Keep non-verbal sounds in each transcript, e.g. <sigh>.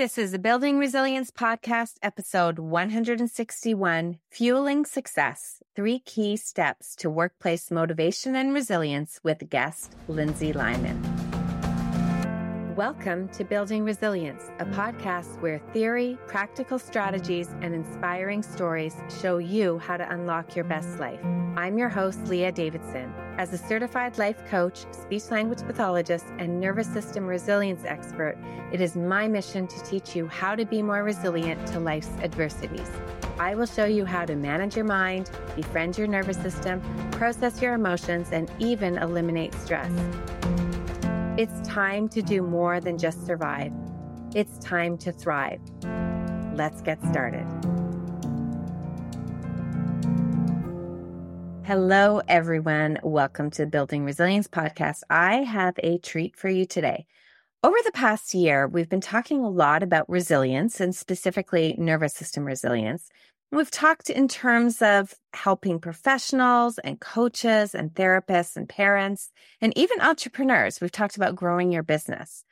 This is the Building Resilience Podcast, episode 161 Fueling Success Three Key Steps to Workplace Motivation and Resilience with guest Lindsay Lyman. Welcome to Building Resilience, a podcast where theory, practical strategies, and inspiring stories show you how to unlock your best life. I'm your host, Leah Davidson. As a certified life coach, speech language pathologist, and nervous system resilience expert, it is my mission to teach you how to be more resilient to life's adversities. I will show you how to manage your mind, befriend your nervous system, process your emotions, and even eliminate stress. It's time to do more than just survive. It's time to thrive. Let's get started. Hello, everyone. Welcome to Building Resilience Podcast. I have a treat for you today. Over the past year, we've been talking a lot about resilience and specifically nervous system resilience. We've talked in terms of helping professionals and coaches and therapists and parents and even entrepreneurs. We've talked about growing your business.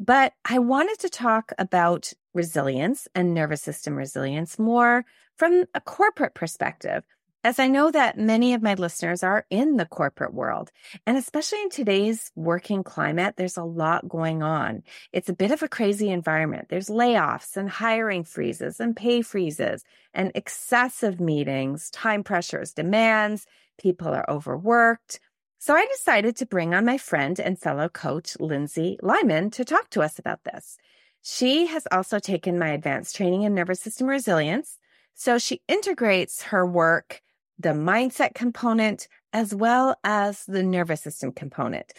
But I wanted to talk about resilience and nervous system resilience more from a corporate perspective as I know that many of my listeners are in the corporate world. And especially in today's working climate, there's a lot going on. It's a bit of a crazy environment. There's layoffs and hiring freezes and pay freezes and excessive meetings, time pressures, demands. People are overworked. So I decided to bring on my friend and fellow coach, Lindsay Lyman, to talk to us about this. She has also taken my advanced training in nervous system resilience. So she integrates her work the mindset component as well as the nervous system component,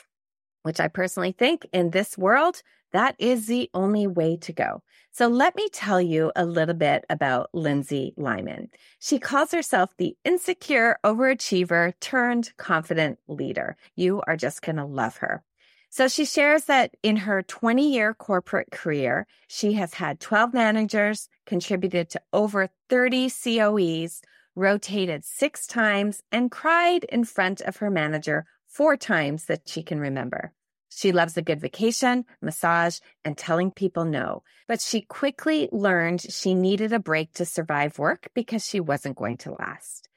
which I personally think in this world, that is the only way to go. So let me tell you a little bit about Lindsay Lyman. She calls herself the insecure overachiever turned confident leader. You are just going to love her. So she shares that in her 20 year corporate career, she has had 12 managers, contributed to over 30 COEs, rotated six times, and cried in front of her manager four times that she can remember. She loves a good vacation, massage, and telling people no. But she quickly learned she needed a break to survive work because she wasn't going to last.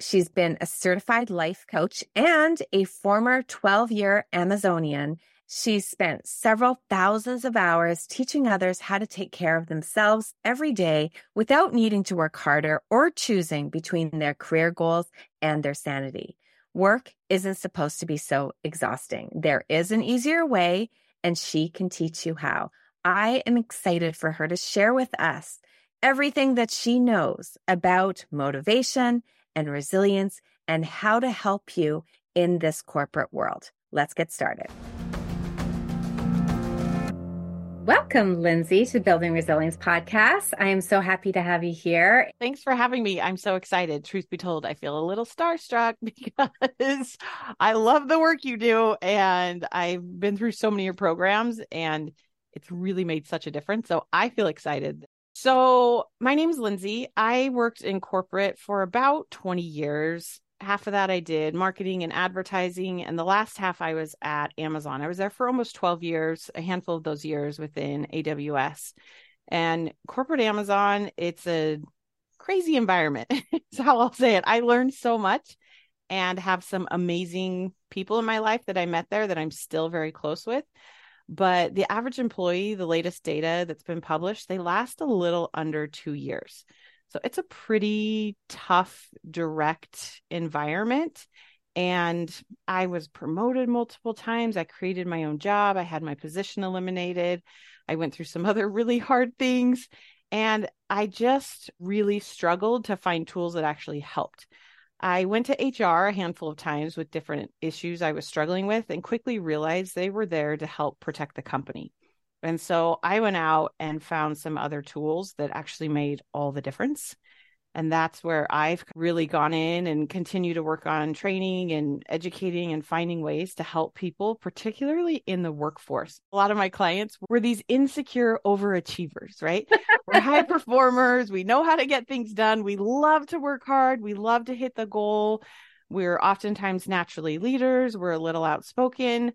She's been a certified life coach and a former 12 year Amazonian She's spent several thousands of hours teaching others how to take care of themselves every day without needing to work harder or choosing between their career goals and their sanity. Work isn't supposed to be so exhausting. There is an easier way, and she can teach you how. I am excited for her to share with us everything that she knows about motivation and resilience and how to help you in this corporate world. Let's get started. Welcome, Lindsay, to Building Resilience Podcast. I am so happy to have you here. Thanks for having me. I'm so excited. Truth be told, I feel a little starstruck <laughs> because I love the work you do. And I've been through so many of your programs and it's really made such a difference. So I feel excited. So, my name is Lindsay. I worked in corporate for about 20 years half of that I did marketing and advertising. And the last half I was at Amazon. I was there for almost 12 years, a handful of those years within AWS. And corporate Amazon, it's a crazy environment. <laughs> That's how I'll say it. I learned so much and have some amazing people in my life that I met there that I'm still very close with. But the average employee, the latest data that's been published, they last a little under two years. So it's a pretty tough, direct environment. And I was promoted multiple times. I created my own job. I had my position eliminated. I went through some <laughs> other really hard things. And I just really struggled to find tools that actually helped. I went to HR a handful of times with different issues I was struggling with and quickly realized they were there to help protect the company. And so I went out and found some other tools that actually made all the difference. And that's where I've really gone in and continue to work on training and educating and finding ways to help people, particularly in the workforce. A lot of my clients were these insecure overachievers, right? We're high <laughs> performers. We know how to get things done. We love to work hard. We love to hit the goal. We're oftentimes naturally leaders. We're a little outspoken,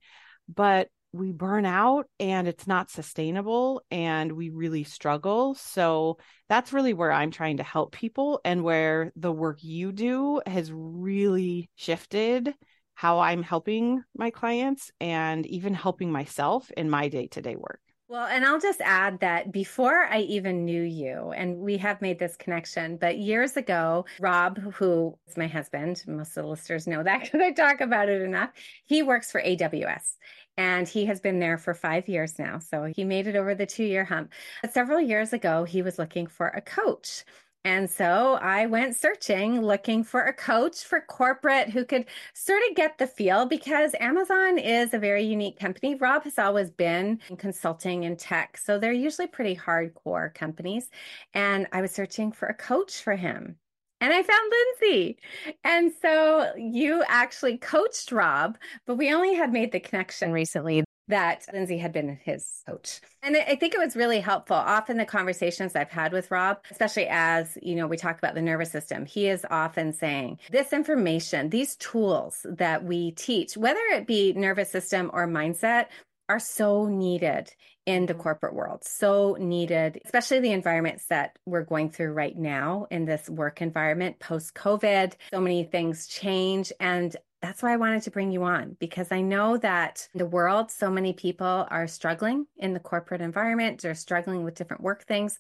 but we burn out and it's not sustainable and we really struggle. So that's really where I'm trying to help people and where the work you do has really shifted how I'm helping my clients and even helping myself in my day to day work. Well, and I'll just add that before I even knew you, and we have made this connection, but years ago, Rob, who is my husband, most of the listeners know that <laughs> because I talk about it enough, he works for AWS and he has been there for five years now. So he made it over the two year hump. But several years ago, he was looking for a coach. And so I went searching, looking for a coach for corporate who could sort of get the feel because Amazon is a very unique company. Rob has always been in consulting and tech. So they're usually pretty hardcore companies. And I was searching for a coach for him. And I found Lindsay. And so you actually coached Rob, but we only had made the connection recently that Lindsay had been his coach. And I think it was really helpful. Often the conversations I've had with Rob, especially as, you know, we talk about the nervous system, he is often saying this information, these tools that we teach, whether it be nervous system or mindset, are so needed in the mm-hmm. corporate world, so needed, especially the environments that we're going through right now in this work environment post COVID. So many things change. And that's why I wanted to bring you on because I know that the world, so many people are struggling in the corporate environment, they're struggling with different work things.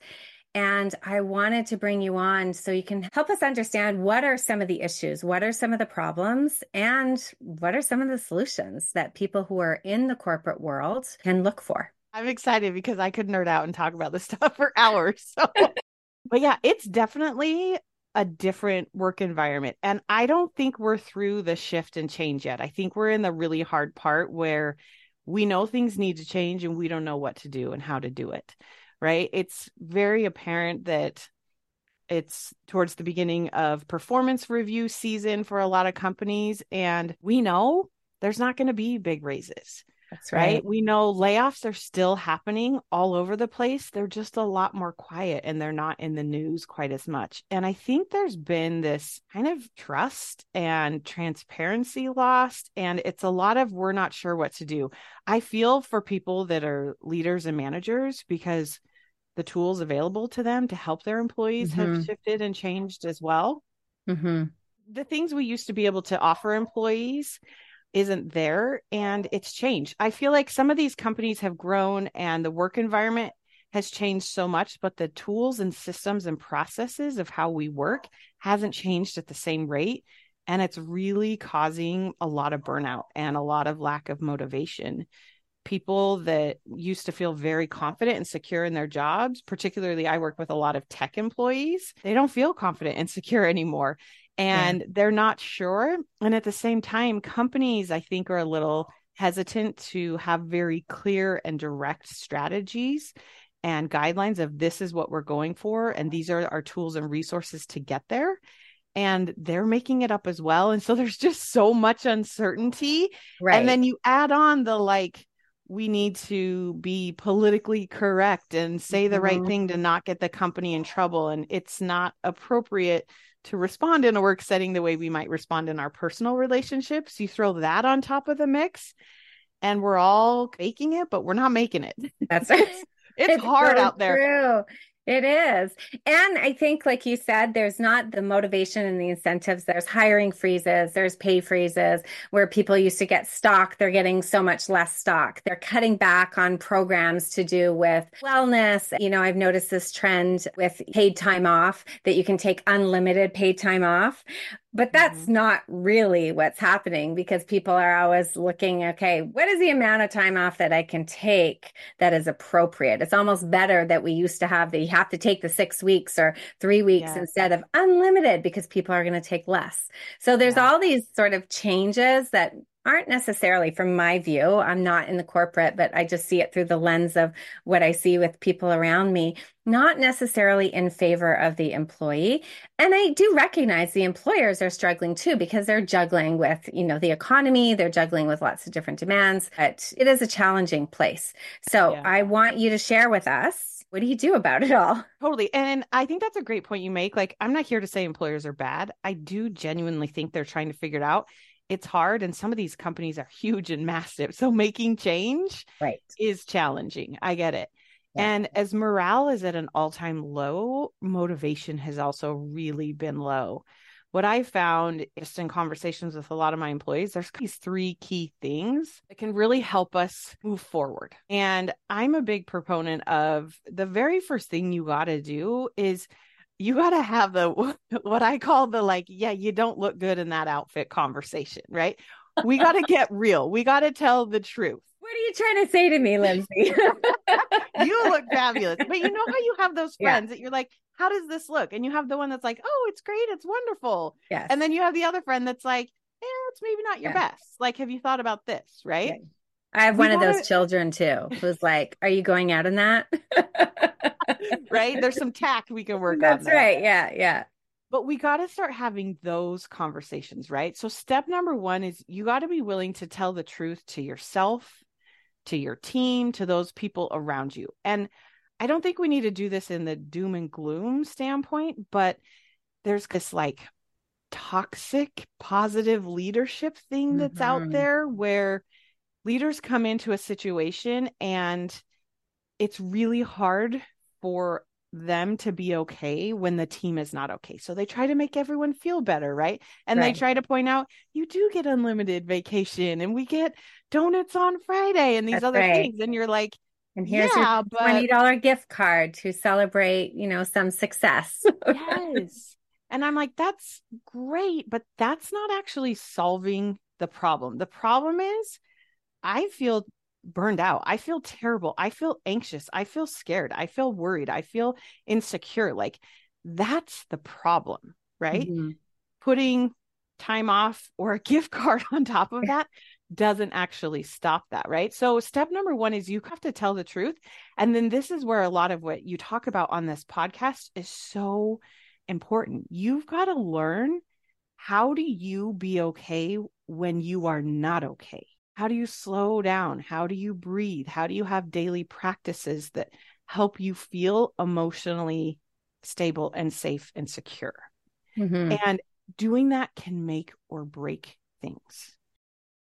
And I wanted to bring you on so you can help us understand what are some of the issues, what are some of the problems, and what are some of the solutions that people who are in the corporate world can look for. I'm excited because I could nerd out and talk about this <laughs> stuff for hours. So. <laughs> but yeah, it's definitely a different work environment. And I don't think we're through the shift and change yet. I think we're in the really hard part where we know things need to change and we don't know what to do and how to do it. Right. It's very apparent that it's towards the beginning of performance review season for a lot of companies. And we know there's not going to be big raises. That's right. right. We know layoffs are still happening all over the place. They're just a lot more quiet and they're not in the news quite as much. And I think there's been this kind of trust and transparency lost. And it's a lot of we're not sure what to do. I feel for people that are leaders and managers because the tools available to them to help their employees mm-hmm. have shifted and changed as well. Mm-hmm. The things we used to be able to offer employees isn't there and it's changed. I feel like some of these companies have grown and the work environment has changed so much, but the tools and systems and processes of how we work hasn't changed at the same rate. And it's really causing a lot of burnout and a lot of lack of motivation. People that used to feel very confident and secure in their jobs, particularly I work with a lot of tech employees, they don't feel confident and secure <laughs> anymore and yeah. they're not sure. And at the same time, companies, I think, are a little hesitant to have very clear and direct strategies and guidelines of this is what we're going for and these are our tools and resources to get there and they're making it up as well and so <laughs> there's just so much uncertainty right. and then you add on the like we need to be politically correct and say the mm-hmm. right thing to not get the company in trouble and it's not appropriate to respond in a work setting the way we might respond in our personal relationships. You throw that on top of the mix, and we're all faking it, but we're not making it. That's right. <laughs> it's, <laughs> it's, hard so out there. True. It is. And I think, like you said, there's not the motivation and the incentives. There's hiring freezes, there's pay freezes where people used to get stock. They're getting so much less stock. They're cutting back on programs to do with wellness. You know, I've noticed this trend with paid time off that you can take unlimited paid time off. But that's mm-hmm. not really what's happening because people are always looking, okay, what is the amount of time off that I can take that is appropriate? It's almost better that we used to have you have to take the six weeks or three weeks yes. instead of unlimited because people are going to take less. So there's yeah. all these sort of changes that aren't necessarily from my view. I'm not in the corporate, but I just see it through the lens of what I see with people around me, not necessarily in favor of the employee. And I do recognize the employers are struggling too because they're juggling with, you know, the economy, they're juggling with lots of different demands, but it is a challenging place. So yeah. I want you to share with us what do you do about it all? <laughs> Totally. And I think that's a great point you make. Like, I'm not here to say employers are bad. I do genuinely think they're trying to figure it out it's hard and some of these companies are <laughs> huge and massive. So making change right. is challenging. I get it. Yeah. And as morale is at an all-time low, motivation has also really been low. What I found just in conversations with a lot of my employees, there's these three key things that can really help us move forward. And I'm a big proponent of the very first thing you got to do is you got to have the <laughs> what I call the like, yeah, you don't look good in that outfit conversation, right? We got to get <laughs> real. We got to tell the truth. What are you trying to say to me, Lindsay? <laughs> you look fabulous. But you know how you have those friends yeah. that you're like, how does this look? And you have the one that's like, oh, it's great. It's wonderful. Yes. And then you have the other friend that's like, yeah, it's maybe not your yeah. best. Like, have you thought about this? Right. I have we one of those children too, who's like, are you going out in that? <laughs> right? There's some tact we can work That's on. That's right. Yeah. Yeah. But we got to start having those conversations, right? So, step number one is you got to be willing to tell the truth to yourself, to your team, to those people around you. And I don't think we need to do this in the doom and gloom standpoint, but there's this like toxic positive leadership thing that's mm-hmm. out there where leaders come into a situation and it's really hard for them to be okay when the team is not okay. So they try to make everyone feel better, right? And right. they try to point out you do get unlimited vacation and we get donuts on Friday and these That's other right. things. And you're like, and here's yeah, your twenty dollar gift card to celebrate, you know, some success. <laughs> yes. And I'm like, that's great, but that's not actually solving the problem. The problem is I feel burned out. I feel terrible. I feel anxious. I feel scared. I feel worried. I feel insecure. Like that's the problem, right? Mm-hmm. Putting time off or a <laughs> gift card on top of that doesn't actually stop that, right? So, step number one is you have to tell the truth. And then this is where a lot of what you talk about on this podcast is so important. You've got to learn how do you be okay when you are not okay? How do you slow down? How do you breathe? How do you have daily practices that help you feel emotionally stable and safe and secure? Mm-hmm. And doing that can make or break things.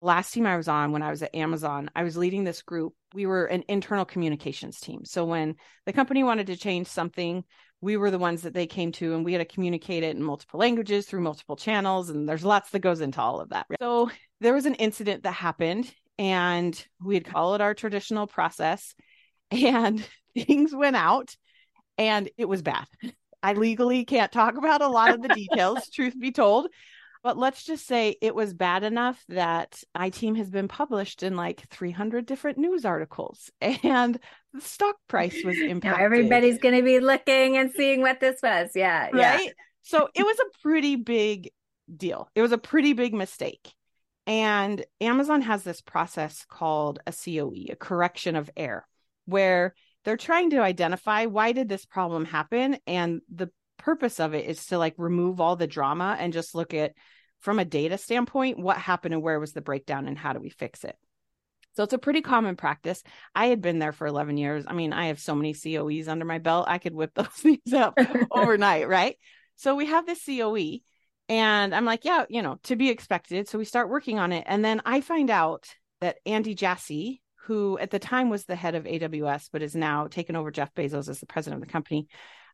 Last team I was on when I was at Amazon, I was leading this group. We were an internal communications team. So when the company wanted to change something, we were the ones that they came to and we had to communicate it in multiple languages through multiple channels and there's lots that goes into all of that so there was an incident that happened and we had followed our traditional process <laughs> and things went out and it was bad i legally can't talk about a lot of the details <laughs> truth be told but let's just say it was bad enough that my team has been published in like 300 different news articles and the stock price was <laughs> impacted. Now everybody's going to be looking and seeing what this was. Yeah. Right. Yeah. So it was a pretty big deal. It was a pretty big mistake. And Amazon has this process called a COE, a correction of error, where they're trying to identify why did this problem happen and the purpose of it is to like remove all the drama and just look at from a data standpoint, what happened and where was the breakdown and how do we fix it? So it's a pretty common practice. I had been there for 11 years. I mean, I have so many COEs under my belt. I could whip <laughs> those things up <laughs> overnight, right? So we have this COE and I'm like, yeah, you know, to be expected. So we start working on it. And then I find out that Andy Jassy, who at the time was the head of AWS, but is now taken over Jeff Bezos as the president of the company,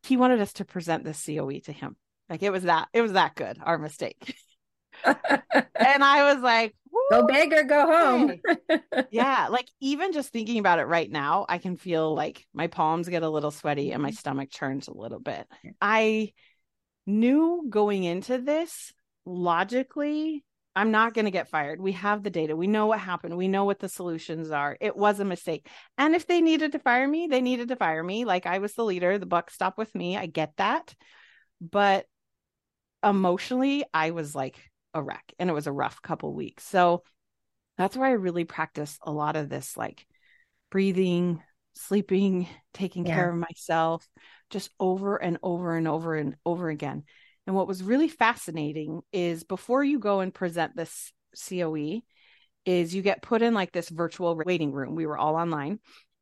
he wanted us to present this COE to him. Like it was that, it was that good, our mistake. <laughs> and I was like, go big or go home. yeah. Like even just thinking about it right now, I can feel like my palms get a little sweaty and my mm-hmm. stomach churns a little bit. I knew going into this logically, I'm not going to get fired. We have the data. We know what happened. We know what the solutions are. It was a mistake. And if they needed to fire me, they needed to fire me. Like I was the leader, the buck stopped with me. I get that. But emotionally, I was like, a wreck and it was a rough couple weeks. So that's where I really practice a lot of this like breathing, sleeping, taking yeah. care of myself just over and over and over and over again. And what was really fascinating is before you go and present this COE is you get put in like this virtual waiting room. We were all online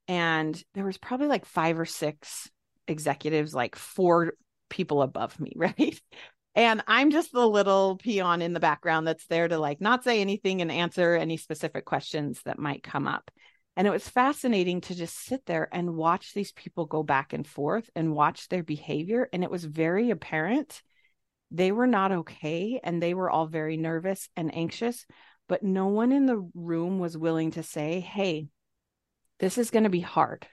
and there was probably like five or six executives like four people above me, <laughs> right? And I'm just the little peon in the background that's there to like not say anything and answer any specific questions that might come up. And it was fascinating to just sit there and watch these people go back and forth and watch their behavior. And it was very apparent they were not okay and they were all very nervous and anxious, but no one in the room was willing to say, Hey, this is going to be hard.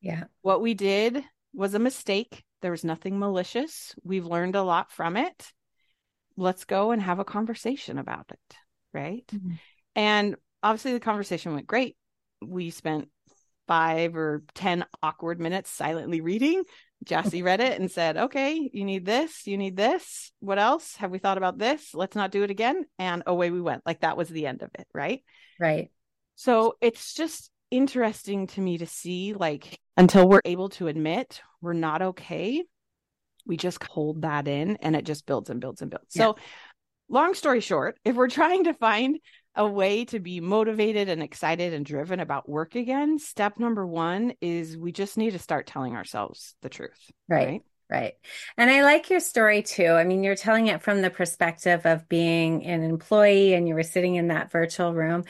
Yeah. What we did was a mistake. There was nothing malicious. We've learned a lot from it. Let's go and have a conversation about it. Right. Mm-hmm. And obviously, the conversation went great. We spent five or 10 awkward minutes silently reading. Jassy read it and said, Okay, you need this, you need this. What else? Have we thought about this? Let's not do it again. And away we went. Like that was the end of it. Right. Right. So it's just interesting to me to see like until we're able to admit we're not okay, we just hold that in and it just builds and builds and builds. Yeah. So, long story short, if we're trying to find a way to be motivated and excited and driven about work again, step number one is we just need to start telling ourselves the truth. Right. right? Right. And I like your story too. I mean, you're telling it from the perspective of being an employee and you were sitting in that virtual room.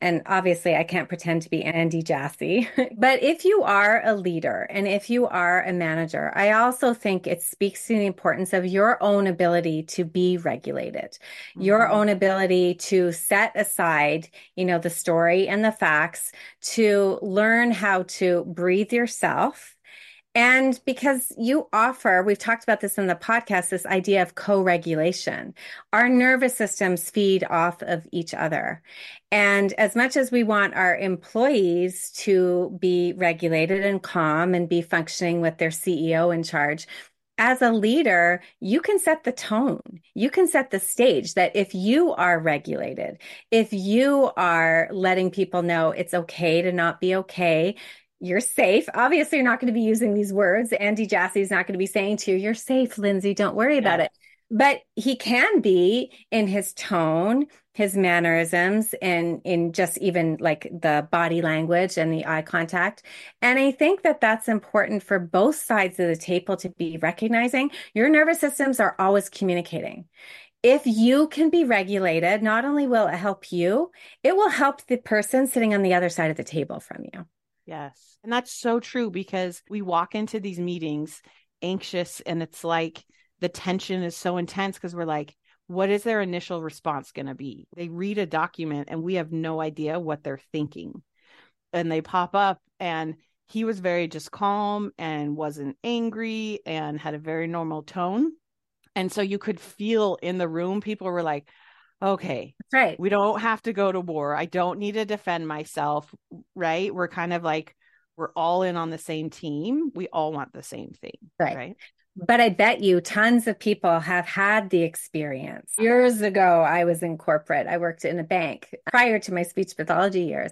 And obviously, I can't pretend to be Andy Jassy. <laughs> but if you are a leader and if you are a manager, I also think it speaks to the importance of your own ability to be regulated, mm-hmm. your own ability to set aside, you know, the story and the facts, to learn how to breathe yourself and because you offer, we've talked about this in the podcast, this idea of co regulation. Our nervous systems feed off of each other. And as much as we want our employees to be regulated and calm and be functioning with their CEO in charge, as a leader, you can set the tone. You can set the stage that if you are regulated, if you are letting people know it's okay to not be okay, you're safe. Obviously, you're not going to be using these words. Andy Jassy is not going to be saying to you, You're safe, Lindsay. Don't worry yeah. about it. But he can be in his tone, his mannerisms, and in just even like the body language and the eye contact. And I think that that's important for both sides of the table to be recognizing your nervous systems are always communicating if you can be regulated, not only will it help you, it will help the person sitting on the other side of the table from you. Yes. And that's so true because we walk into these meetings anxious and it's like the tension is so intense because we're like, what is their initial response going to be? They read a document and we have no idea what they're thinking. And they pop up and he was very just calm and wasn't angry and had a very normal tone. And so you could feel in the room, people were like, okay right we don't have to go to war i don't need to defend myself right we're kind of like we're all in on the same team we all want the same thing right, right? But I bet you tons of people have had the experience. Years ago, I was in corporate. I worked in a bank prior to my speech pathology years.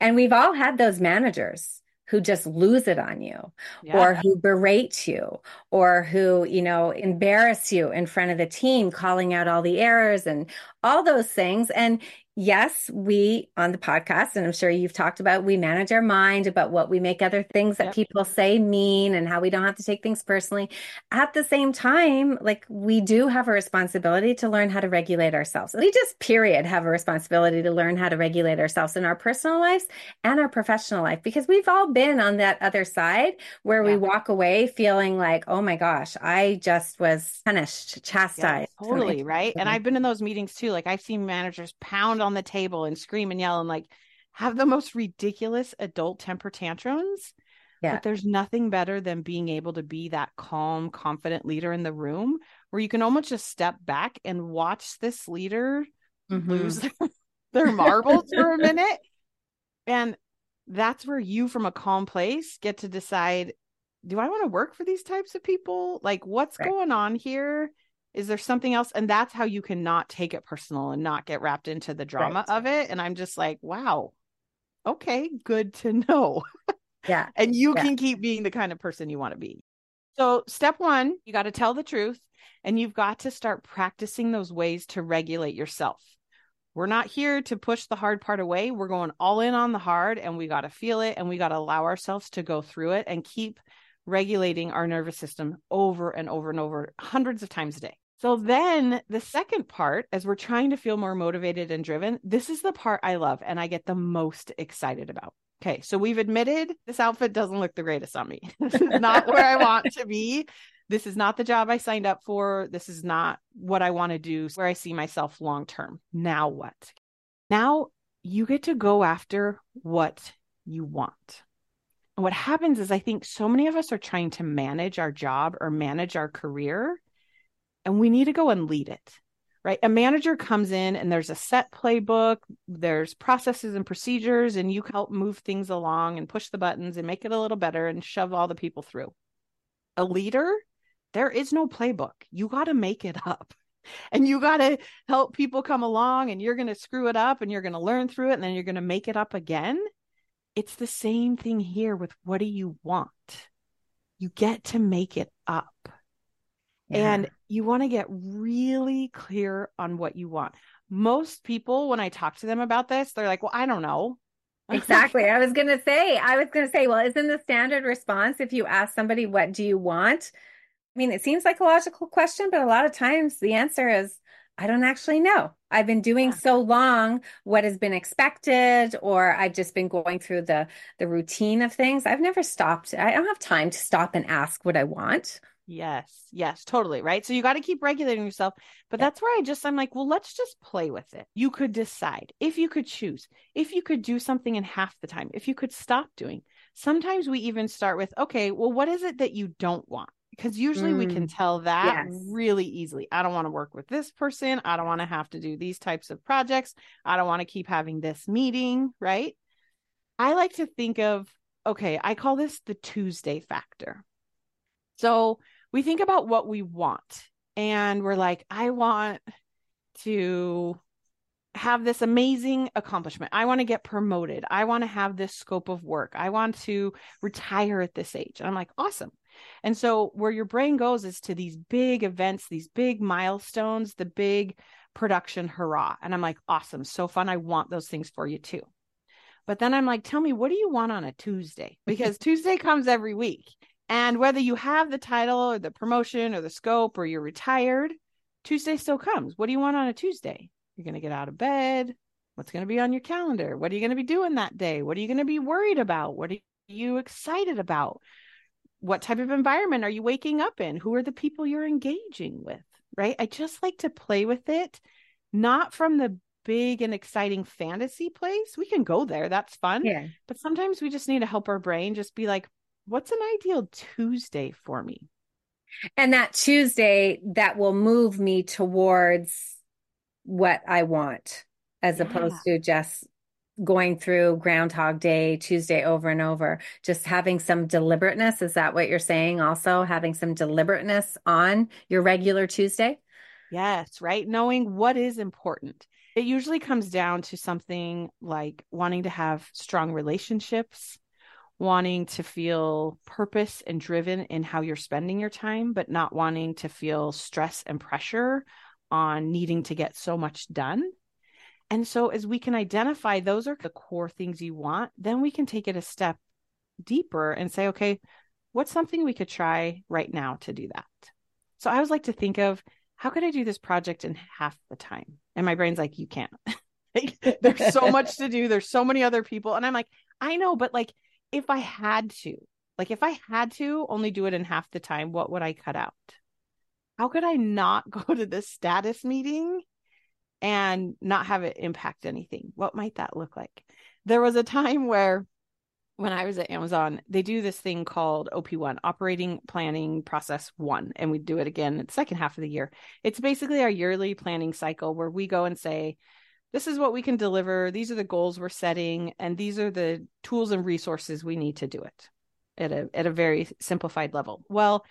And we've all had those managers who just lose it on you yeah. or who berate you or who, you know, embarrass you in front of the team, calling out all the errors and all those things. And yes, we on the podcast, and I'm sure you've talked about, we manage our mind about what we make other things that yep. people say mean and how we don't have to take things personally. At the same time, like we do have a responsibility to learn how to regulate ourselves. We just, period, have a responsibility to learn how to regulate ourselves in our personal lives and our professional life because we've all been on that other side where yeah. we walk away feeling like, oh my gosh, I just was punished, chastised. Yeah, totally, right? And I've been in those meetings too. Like I've seen managers pound on the table and scream and yell and like have the most ridiculous adult temper tantrums. Yeah. But there's nothing better than being able to be that calm, confident leader in the room where you can almost just step back and watch this leader mm-hmm. lose <laughs> their marbles for a <laughs> minute. And that's where you, from a calm place, get to decide do I want to work for these types of people? Like, what's right. going on here? Is there something else? And that's how you can not take it personal and not get wrapped into the drama right. of it. And i'm just like wow. Okay good to <laughs> know. Yeah. And you yeah. can keep being the kind of person you want to be. So step one you got to tell the truth and you've got to start practicing those ways to regulate yourself. We're not here to push the hard part away. We're going all in on the hard and we got to feel it and we got to allow ourselves to go through it and keep regulating our nervous system over and over and over hundreds of times a day So then the second part, as we're trying to feel more motivated and driven, this is the part I love and I get the most excited about. Okay, so we've admitted this outfit doesn't look the greatest on me. <laughs> this is not where I want to be. This is not the job I signed up for. This is not what I want to do, where I see myself long term. Now what? Now you get to go after what you want. And what happens is, I think so many of us are trying to manage our job or manage our career, and we need to go and lead it right? A manager comes in and there's a set playbook, there's processes and procedures, and you help move things along and push the buttons and make it a little better and shove all the people through. A leader, there is no playbook. You got to make it up. <laughs> And you got to help people come along and you're going to screw it up and you're going to learn through it and then you're going to make it up again. It's the same thing here with what do you want? You get to make it up. Yeah. And you want to get really clear on what you want. Most people, when I talk to them about this, they're like, well, I don't know. <laughs> exactly. I was going to say, I was going to say, well, isn't the standard response if you ask somebody, what do you want? I mean, it seems like a logical question, but a lot of times the answer is, I don't actually know. I've been doing yeah. so long what has been expected, or I've just been going through the the routine of things. I've never stopped. I don't have time to stop and ask what I want. Yes, yes, totally. Right. So you got to keep regulating yourself. But yeah. that's where I just, I'm like, well, let's just play with it. You could decide if you could choose, if you could do something in half the time, if you could stop doing. Sometimes we even start with, okay, well, what is it that you don't want? Because usually mm. we can mm, tell that yes. really easily. I don't want to work with this person. I don't want to have to do these types of projects. I don't want to keep having this meeting. Right. I like to think of, okay, I call this the Tuesday factor. So, we think about what we want and we're like, I want to have this amazing accomplishment. I want to get promoted. I want to have this scope of work. I want to retire at this age. And I'm like, awesome. And so where your brain goes is to these big events, these big milestones, the big production hurrah. And I'm like, awesome. So fun. I want those things for you too. But then I'm like, tell me, what do you want on a Tuesday? Because <laughs> Tuesday comes every week. And whether you have the title or the promotion or the scope or you're retired, Tuesday still comes. What do you want on a Tuesday? You're going to get out of bed. What's going to be on your calendar? What are you going to be doing that day? What are you going to be worried about? What are you excited about? What type of environment are you waking up in? Who are the people you're engaging with? Right. I just like to play with it, not from the big and exciting fantasy place. We can go there. That's fun. Yeah. But sometimes we just need to help our brain just be like, what's an ideal Tuesday for me? And that Tuesday that will move me towards what I want as yeah. opposed to just going through Groundhog Day, Tuesday over and over, just having some deliberateness. Is that what you're saying? Also, having some deliberateness on your regular Tuesday? Yes, right. Knowing what is important. It usually comes down to something like wanting to have strong relationships, wanting to feel purpose and driven in how you're spending your time, but not wanting to feel stress and pressure on needing to get so much done. And so, as we can identify those are the core things you want, then we can take it a step deeper and say, okay, what's something we could try right now to do that? So, I always like to think of how could I do this project in half the time? And my brain's like, you can't. <laughs> like, there's so much to do. There's so many other people. And I'm like, I know, but like, if I had to, like if I had to only do it in half the time, what would I cut out? How could I not <laughs> go to this status meeting and not have it impact anything? What might that look like? There was a time where when I was at Amazon, they do this thing called OP1, Operating Planning Process One, and we do it again in the second half of the year. It's basically our yearly planning cycle where we go and say, this is what we can deliver. These are the goals we're setting, and these are the tools and resources we need to do it at a at a very simplified level. Well,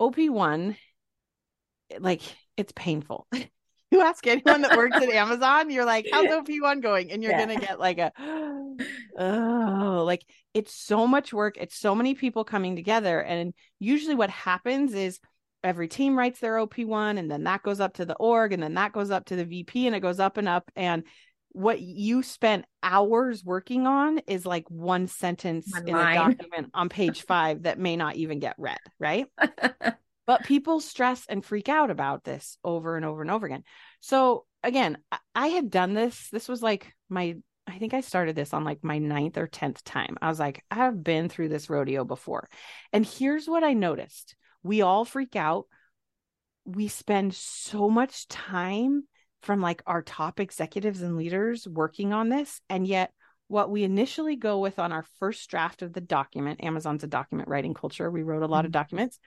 OP1, like it's painful. <laughs> you ask anyone that works at <laughs> Amazon, you're like, how's OP1 going? And you're yeah. gonna get like a oh, like it's so much work, it's so many people coming together. And usually what happens is every team writes their OP1 and then that goes up to the org and then that goes up to the VP and it goes up and up and what you spent hours working on is like one sentence in a document on page 5 that may not even get read, right? <laughs> but people stress and freak out about this over and over and over again. So again, I had done this. This was like my I think I started this on like my ninth or 10th time. I was like, I've been through this rodeo before. And here's what I noticed we all freak out. We spend so much time from like our top executives and leaders working on this. And yet, what we initially go with on our first draft of the document, Amazon's a document writing culture. We wrote a lot mm-hmm. of documents.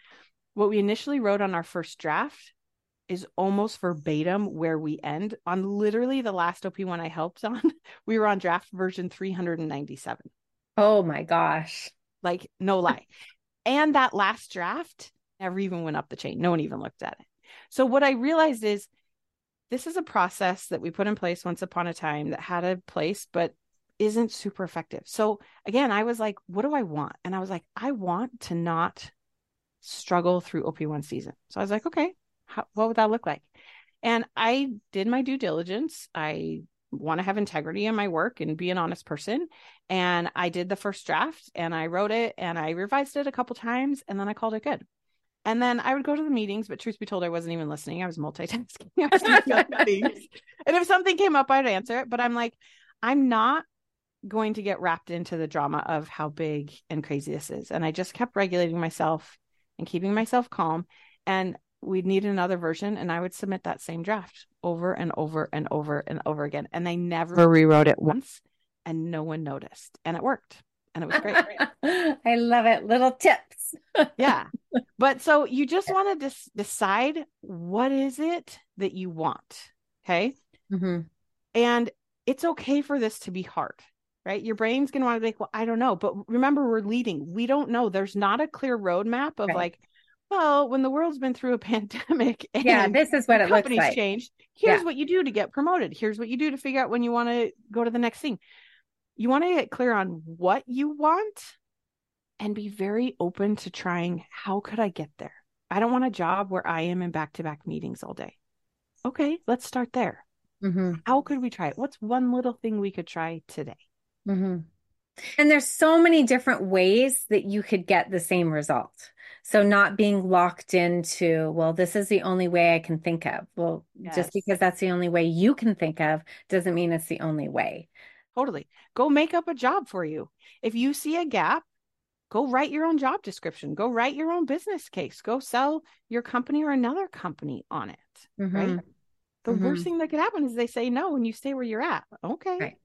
What we initially wrote on our first draft is almost verbatim where we end on literally the last OP one I helped on. <laughs> We were on draft version 397. Oh my gosh. Like, no lie. and that last draft never even went up the chain. No one even looked at it. So, what I realized is this is a process that we put in place once upon a time that had a place, but isn't super effective. So, again, I was like, what do I want? And I was like, I want to not struggle through OP1 season. So, I was like, okay, how, what would that look like? And I did my due diligence. I want to have integrity in my work and be an honest person. And I did the first draft and I wrote it and I revised it a couple times and then I called it good. And then I would go to the meetings, but truth be told, I wasn't even listening. I was multitasking. <laughs> I was <laughs> and if something came up, I'd answer it. But I'm like, I'm not going to get wrapped into the drama of how big and crazy this is. And I just kept regulating myself and keeping myself calm. And we'd need another version and I would submit that same draft over and over and over and over again. And I never rewrote it once and no one noticed. And it worked. And it was great. <laughs> I love it. Little tips. <laughs> yeah. But so you just want to dis- decide what is it that you want. Okay. Mm-hmm. And it's okay for this to be hard right? Your brain's going to want to be like, well, I don't know. But remember, we're leading. We don't know. There's not a clear roadmap of right. like, well, when the world's been through a <laughs> pandemic, yeah, this is what it looks like. changed. Here's yeah. what you do to get promoted. Here's what you do to figure out when you want to go to the next thing. You want to get clear on what you want and be very open to trying how could I get there? I don't want a job where I am in back to back meetings all day. Okay, let's start there. Mm-hmm. How could we try it? What's one little thing we could try today? Mm-hmm. And there's so many different ways that you could get the same result. So not being locked into, well, this is the only way I can think of. Well, yes. just because that's the only way you can think of doesn't mean it's the only way. Totally. Go make up a job for you. If you see a gap, go write your own job description. Go write your own business case. Go sell your company or another company on it. Mm-hmm. Right. The mm-hmm. worst thing that could happen is they say no and you stay where you're at. Okay. Right.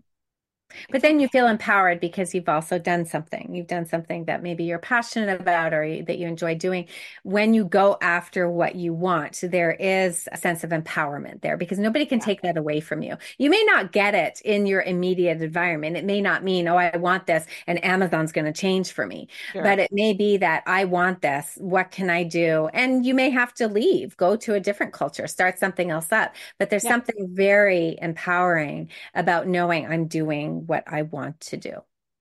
But then you feel empowered because you've also done something. You've done something that maybe you're passionate about or that you enjoy doing. When you go after what you want, there is a sense of empowerment there because nobody can take that away from you. You may not get it in your immediate environment. It may not mean, oh, I want this and Amazon's going to change for me. Sure. But it may be that I want this. What can I do? And you may have to leave, go to a different culture, start something else up. But there's yeah. something very empowering about knowing I'm doing what I want to do.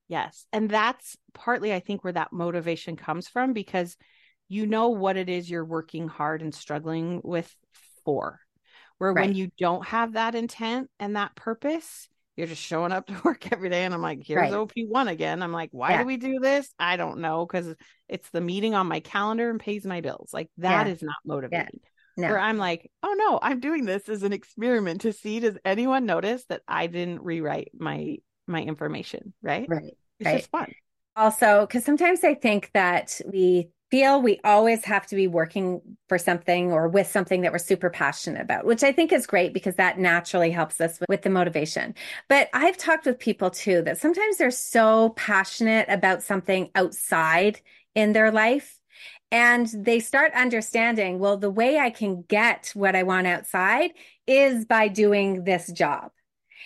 Yes. And that's partly, I think, where that motivation comes from because you know what it is you're working hard and struggling with for. Where right. when you don't have that intent and that purpose, you're just showing up <laughs> to work every day. And I'm like, here's right. OP1 again. I'm like, why yeah. do we do this? I don't know. Cause it's the meeting on my calendar and pays my bills. Like that yeah. is not motivating. Yeah. No. Where I'm like, oh no, I'm doing this as an experiment to see does anyone notice that I didn't rewrite my my information, right? Right. It's right. just fun. Also, because sometimes I think that we feel we always have to be working for something or with something that we're super passionate about, which I think is great because that naturally helps us with the motivation. But I've talked with people too that sometimes they're so passionate about something outside in their life and they start understanding, well, the way I can get what I want outside is by doing this job.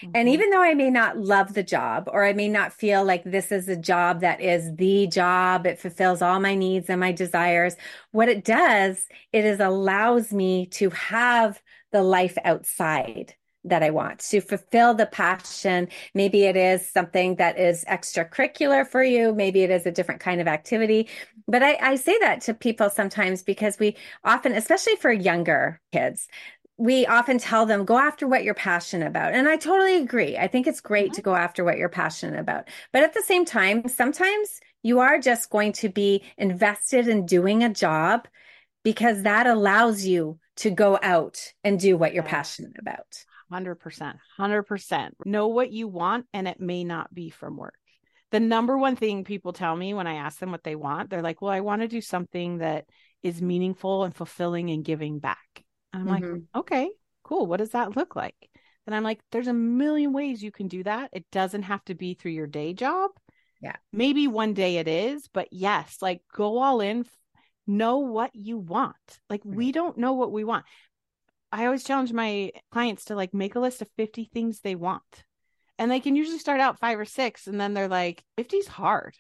Mm-hmm. And even though I may not love the job or I may not feel like this is a job that is the job, it fulfills all my needs and my desires, what it does, it is allows me to have the life outside that I want to fulfill the passion. Maybe it is something that is extracurricular for you. Maybe it is a different kind of activity. But I, I say that to people sometimes because we often, especially for younger kids, we often tell them go after what you're passionate about and i totally agree i think it's great mm-hmm. to go after what you're passionate about but at the same time sometimes you are just going to be invested in doing a job because that allows you to go out and do what you're passionate about. 100%. 100%. Know what you want, and it may not be from work. The number one thing people tell me when I ask them what they want, they're like, Well, I want to do something that is meaningful and fulfilling and giving back. And I'm mm-hmm. like, Okay, cool. What does that look like? And I'm like, There's a million ways you can do that. It doesn't have to be through your day job. Yeah. Maybe one day it is, but yes, like go all in, know what you want. Like right. we don't know what we want. I always challenge my clients to like make a list of 50 things they want. And they can usually start out five or six and then they're like 50's hard.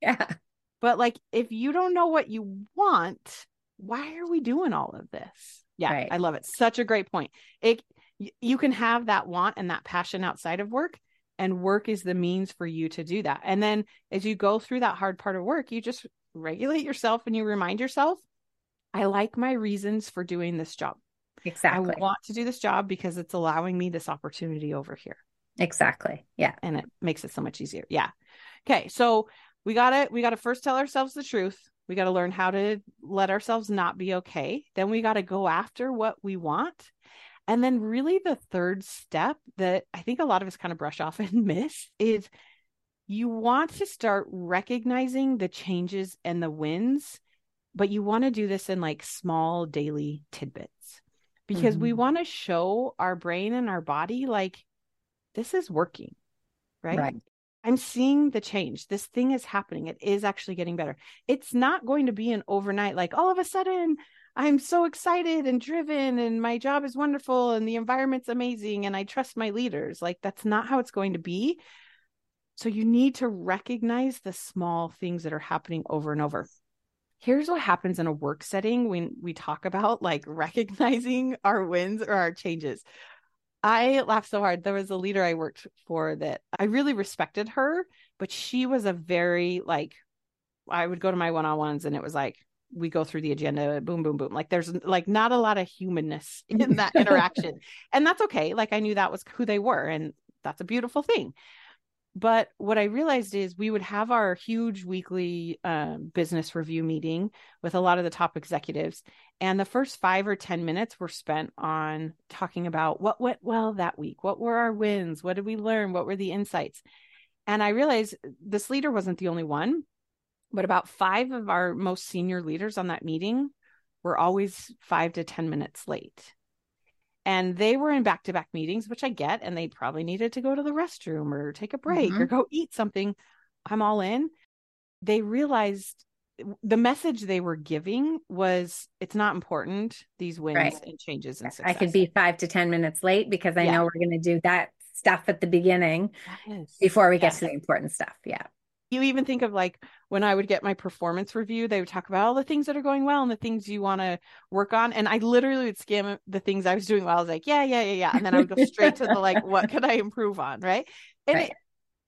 Yeah. But like if you don't know what you want, why are we doing all of this? Yeah, right. I love it. Such a great point. It you can have that want and that passion outside of work and work is the means for you to do that. And then as you go through that hard part of work, you just regulate yourself and you remind yourself, I like my reasons for doing this job. Exactly. I want to do this job because it's allowing me this opportunity over here. Exactly. Yeah. And it makes it so much easier. Yeah. Okay. So we got to we got to first tell ourselves the truth. We got to learn how to let ourselves not be okay. Then we got to go after what we want. And then really the third step that I think a lot of us kind of brush off <laughs> and miss is you want to start recognizing the changes and the wins, but you want to do this in like small daily tidbits because mm-hmm. we want to show our brain and our body like this is working, right? right? I'm seeing the change. This thing is happening. It is actually getting better. It's not going to be an overnight, like all of a sudden, I'm so excited and driven, and my job is wonderful, and the environment's amazing, and I trust my leaders. Like, that's not how it's going to be. So, you need to recognize the small things that are happening over and over here's what happens in a work setting when we talk about like <laughs> recognizing our wins or our changes. I laughed so hard. There was a leader I worked for that I really respected her, but she was a very like I would go to my one-on-ones and it was like we go through the agenda boom boom boom. Like there's like not a lot of humanness in that <laughs> interaction. And that's okay. Like i knew that was who they were and that's a beautiful thing but what I realized is we would have our huge weekly um, business review meeting with a lot of the top executives. And the first five or 10 minutes were spent on talking about what went well that week. What were our wins? What did we learn? What were the insights? And I realized this leader wasn't the only one, but about five of our most senior leaders on that meeting were always five to 10 minutes late and they were in back to back meetings, which I get, and they probably needed to go to the restroom or take a break mm-hmm. or go eat something. I'm all in. They realized the message they were giving was it's not important, these wins right. and changes and success. I could be five to 10 minutes late because I yeah. know we're going to do that stuff at the beginning yes. before we get to the important stuff. Yeah you even think of like when I would get my performance review, they would talk about all the things that are going well and the things you want to work on. And I literally would skim the things I was doing well. I was like, yeah, yeah, yeah, yeah. And then I would go straight to the like, what could I improve on? Right. And right. It,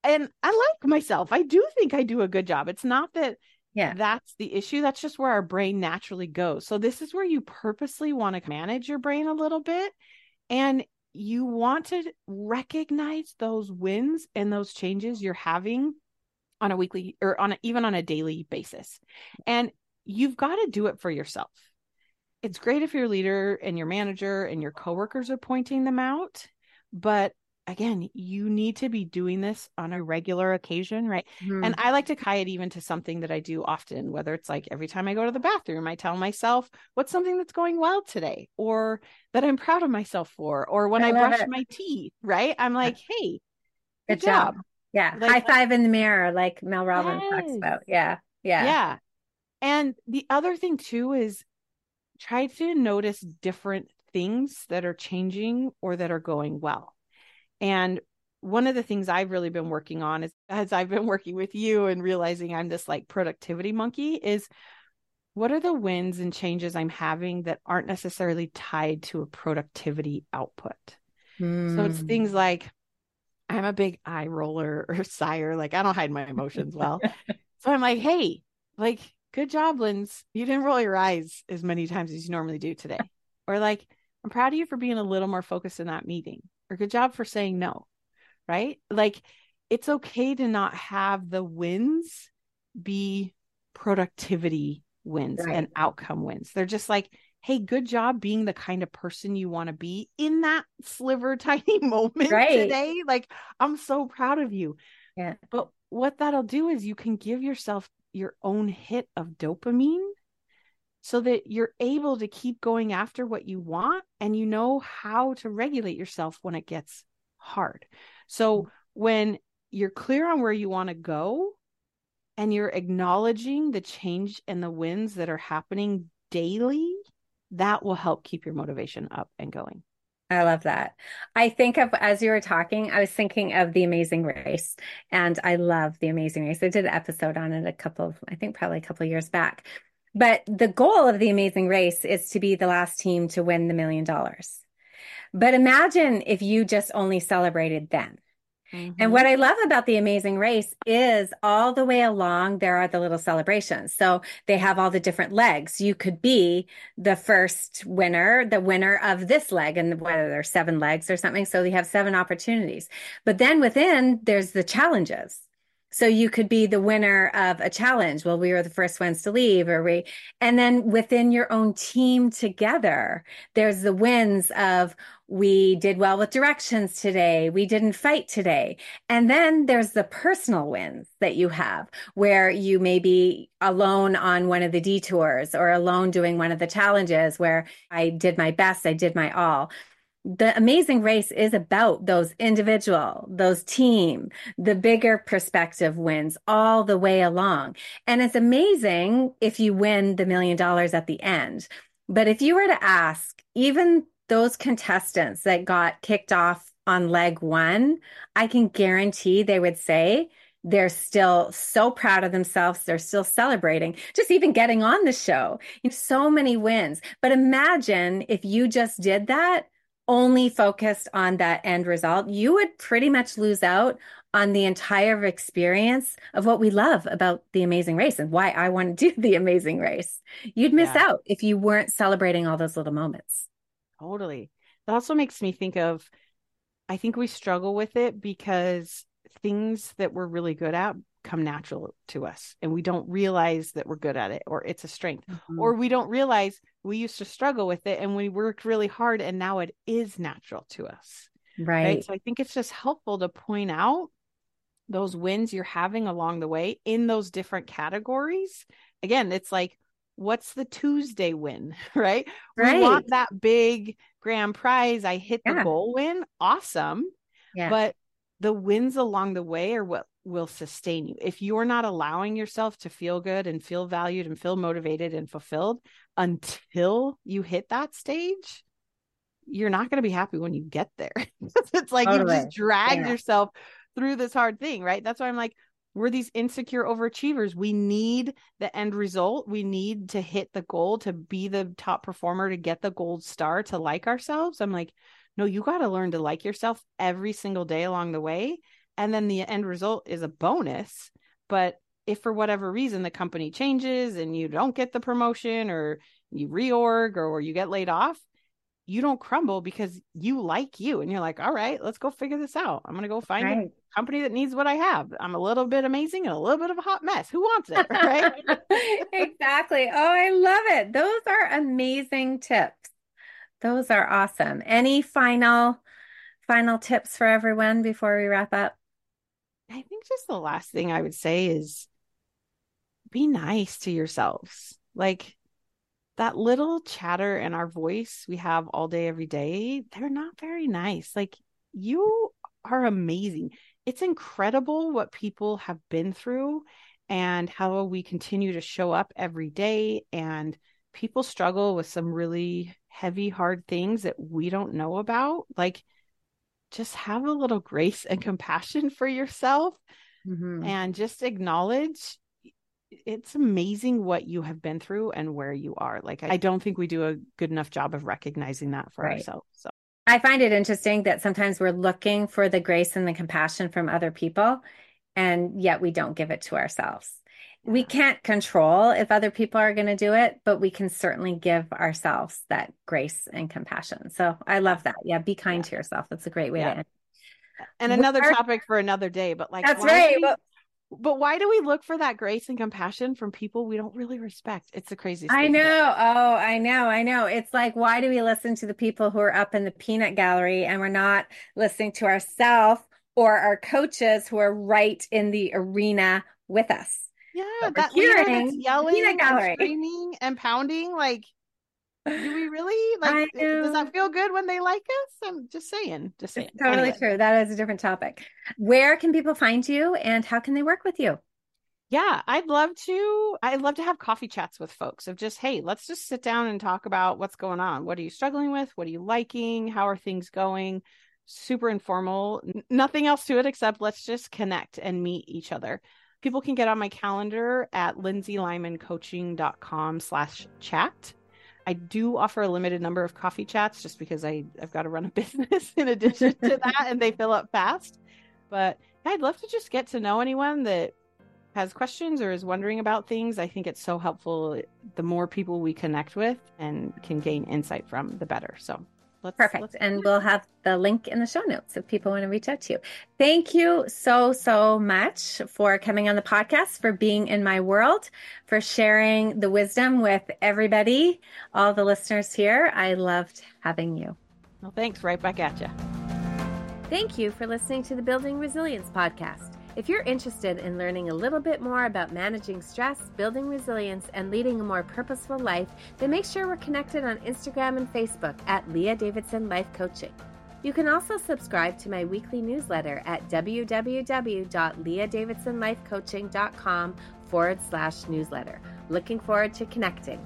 and I like myself. I do think I do a good job. It's not that yeah that's the issue that's just where our brain naturally goes so this is where you purposely want to manage your brain a little bit and you want to recognize those wins and those changes you're having on a weekly or on a, even on a daily basis. And you've got to do it for yourself. It's great if your leader and your manager and your coworkers are pointing them out, but again, you need to be doing this on a regular occasion, right? Mm-hmm. And I like to tie it even to something that I do often, whether it's like every time I go to the bathroom, I tell myself what's something that's going well today or that I'm proud of myself for, or when I, I brush it. my teeth, right? I'm like, hey, good, good job. job. Yeah. Like, High five in the mirror, like Mel Robbins yes. talks about. Yeah. Yeah. Yeah. And the other thing too is try to notice different things that are changing or that are going well. And one of the things I've really been working on is as I've been <laughs> working with you and realizing I'm this like productivity monkey is what are the wins and changes I'm having that aren't necessarily tied to a productivity output? Mm. So it's things hmm. like I'm a big eye roller or <laughs> sire. Like I don't hide my emotions well. <laughs> so I'm like, hey, like, good job, Linz. You didn't roll your eyes as many times as you normally do today. <laughs> Or like, I'm proud of you for being a little more focused in that meeting. Or good job for saying no. Right? Like it's okay to not have the wins be productivity wins right. and outcome wins. They're just like, hey, good job being the kind of person you want to be in that sliver <laughs> tiny moment right. today. Like, I'm so proud of you. Yeah. But what that'll do is you can give yourself your own hit of dopamine so that you're able to keep going after what you want and you know how to regulate yourself when it gets hard. So mm-hmm. when you're clear on where you want to go and you're acknowledging the change and the wins that are happening daily, that will help keep your motivation up and going. I love that. I think of as you were talking, I was thinking of the Amazing Race, and I love the Amazing Race. I did an episode on it a couple of, I think probably a couple of years back. But the goal of the Amazing Race is to be the last team to win the million dollars. But imagine if you just only celebrated then. Mm-hmm. And what I love about the amazing race is all the way along, there are the little celebrations. So they have all the different legs. You could be the first winner, the winner of this leg, and whether there's seven legs or something. So you have seven opportunities. But then within, there's the challenges. So you could be the winner of a challenge. Well, we were the first ones to leave, or we, and then within your own team together, there's the wins of we did well with directions today. We didn't fight today. And then there's the personal wins that you have where you may be alone on one of the detours or alone doing one of the challenges where I did my best. I did my all the amazing race is about those individual, those team, the bigger perspective wins all the way along. And it's amazing if you win the million dollars at the end. But if you were to ask even those contestants that got kicked off on leg one, I can guarantee they would say, they're still so proud of themselves. They're still celebrating, just even getting on the show. You know, so many wins. But imagine if you just did that only focused on that end result, you would pretty much lose out on the entire experience of what we love about the amazing race and why I want to <laughs> do the amazing race. You'd miss yeah. out if you weren't celebrating all those little moments. Totally. That also makes me think of I think we struggle with it because things that we're really good at come natural to us and we don't realize that we're good at it or it's a strength mm-hmm. or we don't realize we used to struggle with it and we worked really hard and now it is natural to us right, right? so i think it's just helpful to point out those wins you're having along the way in those different categories again it's like what's the tuesday win right, <laughs> right. we want that big grand prize i hit yeah. the goal win awesome yeah. but the wins along the way are what will sustain you. If you're not allowing yourself to feel good and feel valued and feel motivated and fulfilled until you hit that stage, you're not going to be happy when you get there. <laughs> it's like totally. you just dragged yeah. yourself through this hard thing, right? That's why I'm like, we're these insecure overachievers. We need the end result. We need to hit the goal to be the top performer, to get the gold star, to like ourselves. I'm like, no, you got to learn to like yourself every single day along the way and then the end result is a bonus but if for whatever reason the company changes and you don't get the promotion or you reorg or, or you get laid off you don't crumble because you like you and you're like all right let's go figure this out. I'm going to go find right. a company that needs what i have. I'm a little bit amazing and a little bit of a hot mess. Who wants it? <laughs> Right? <laughs> Exactly. Oh i love it. Those are amazing tips. Those are awesome. Any final final tips for everyone before we wrap up I think just the last thing I would say is be nice to yourselves. Like that little chatter in our voice we have all day, every day, they're not very nice. Like you are amazing. It's incredible what people have been through and how we continue to show up every day. And people struggle with some really heavy, hard things that we don't know about. Like, just have a little grace and compassion for yourself mm-hmm. and just acknowledge it's amazing what you have been through and where you are. Like, I don't think we do a good enough job of recognizing that for right. ourselves. So I find it interesting that sometimes we're looking for the grace and the compassion from other people, and yet we don't give it to ourselves we can't control if other people are going to do it, but we can certainly give ourselves that grace and compassion. So I love that. Yeah, be kind yeah. to yourself. That's a great way yeah. to end. And another topic for another day, but like that's right. We, but why do we look for that grace and compassion from people we don't really respect? It's the craziest. I know. Oh, I know. I know. It's like, why do we listen to the people who are up in the peanut gallery and we're not listening to ourselves or our coaches who are right in the arena with us? Yeah, that hearing yelling and screaming and pounding. Like, do we really <laughs> like? Does that feel good when they like us? I'm just saying. Just saying. It's totally anyway. true. That is a different topic. Where can people find you, and how can they work with you? Yeah, I'd love to. I'd love to have coffee chats with folks of just, hey, let's just sit down and talk about what's going on. What are you struggling with? What are you liking? How are things going? Super informal. N- nothing else to it except let's just connect and meet each other. People can get on my calendar at lindsaylymancoaching.com slash chat. I do offer a limited number of coffee chats just because I, I've got to run a <laughs> business in addition to <laughs> that and they fill up fast. But I'd love to just get to know anyone that has questions or is wondering about things. I think it's so helpful. The more people we connect with and can gain insight from, the better. So Let's, Perfect. Let's and we'll have the link in the show notes if people want to reach out to you. Thank you so, so much for coming on the podcast, for being in my world, for sharing the wisdom with everybody, all the listeners here. I loved having you. Well, thanks. Right back at you. Thank you for listening to the Building Resilience podcast. If you're interested in learning a little bit more about managing stress, building resilience, and leading a more purposeful life, then make sure we're connected on Instagram and Facebook at Leah Davidson Life Coaching. You can also subscribe to my weekly newsletter at www.leahdavidsonlifecoaching.com forward slash newsletter. Looking forward to connecting.